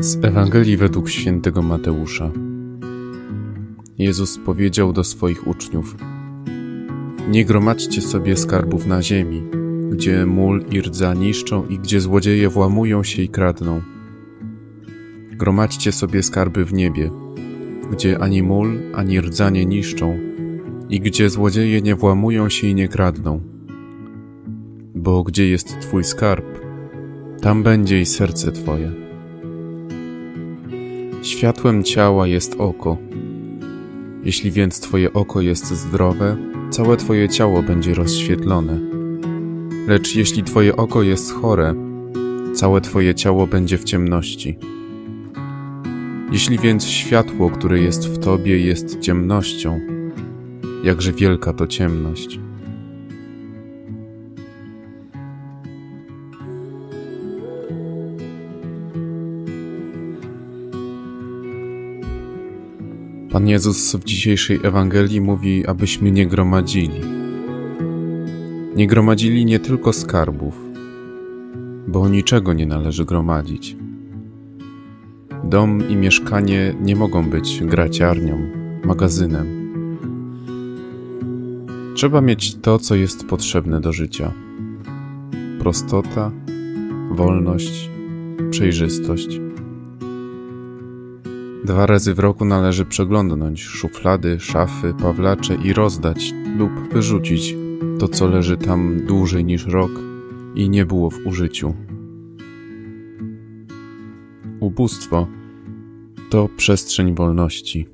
Z Ewangelii według świętego Mateusza. Jezus powiedział do swoich uczniów: Nie gromadźcie sobie skarbów na ziemi, gdzie mól i rdza niszczą i gdzie złodzieje włamują się i kradną. Gromadźcie sobie skarby w niebie, gdzie ani mól, ani rdza nie niszczą i gdzie złodzieje nie włamują się i nie kradną. Bo gdzie jest Twój skarb, tam będzie i serce Twoje. Światłem ciała jest oko. Jeśli więc Twoje oko jest zdrowe, całe Twoje ciało będzie rozświetlone. Lecz jeśli Twoje oko jest chore, całe Twoje ciało będzie w ciemności. Jeśli więc światło, które jest w Tobie, jest ciemnością, jakże wielka to ciemność. Pan Jezus w dzisiejszej Ewangelii mówi, abyśmy nie gromadzili. Nie gromadzili nie tylko skarbów, bo niczego nie należy gromadzić. Dom i mieszkanie nie mogą być graciarnią, magazynem. Trzeba mieć to, co jest potrzebne do życia: prostota, wolność, przejrzystość. Dwa razy w roku należy przeglądnąć szuflady, szafy, pawlacze i rozdać lub wyrzucić to, co leży tam dłużej niż rok i nie było w użyciu. Ubóstwo to przestrzeń wolności.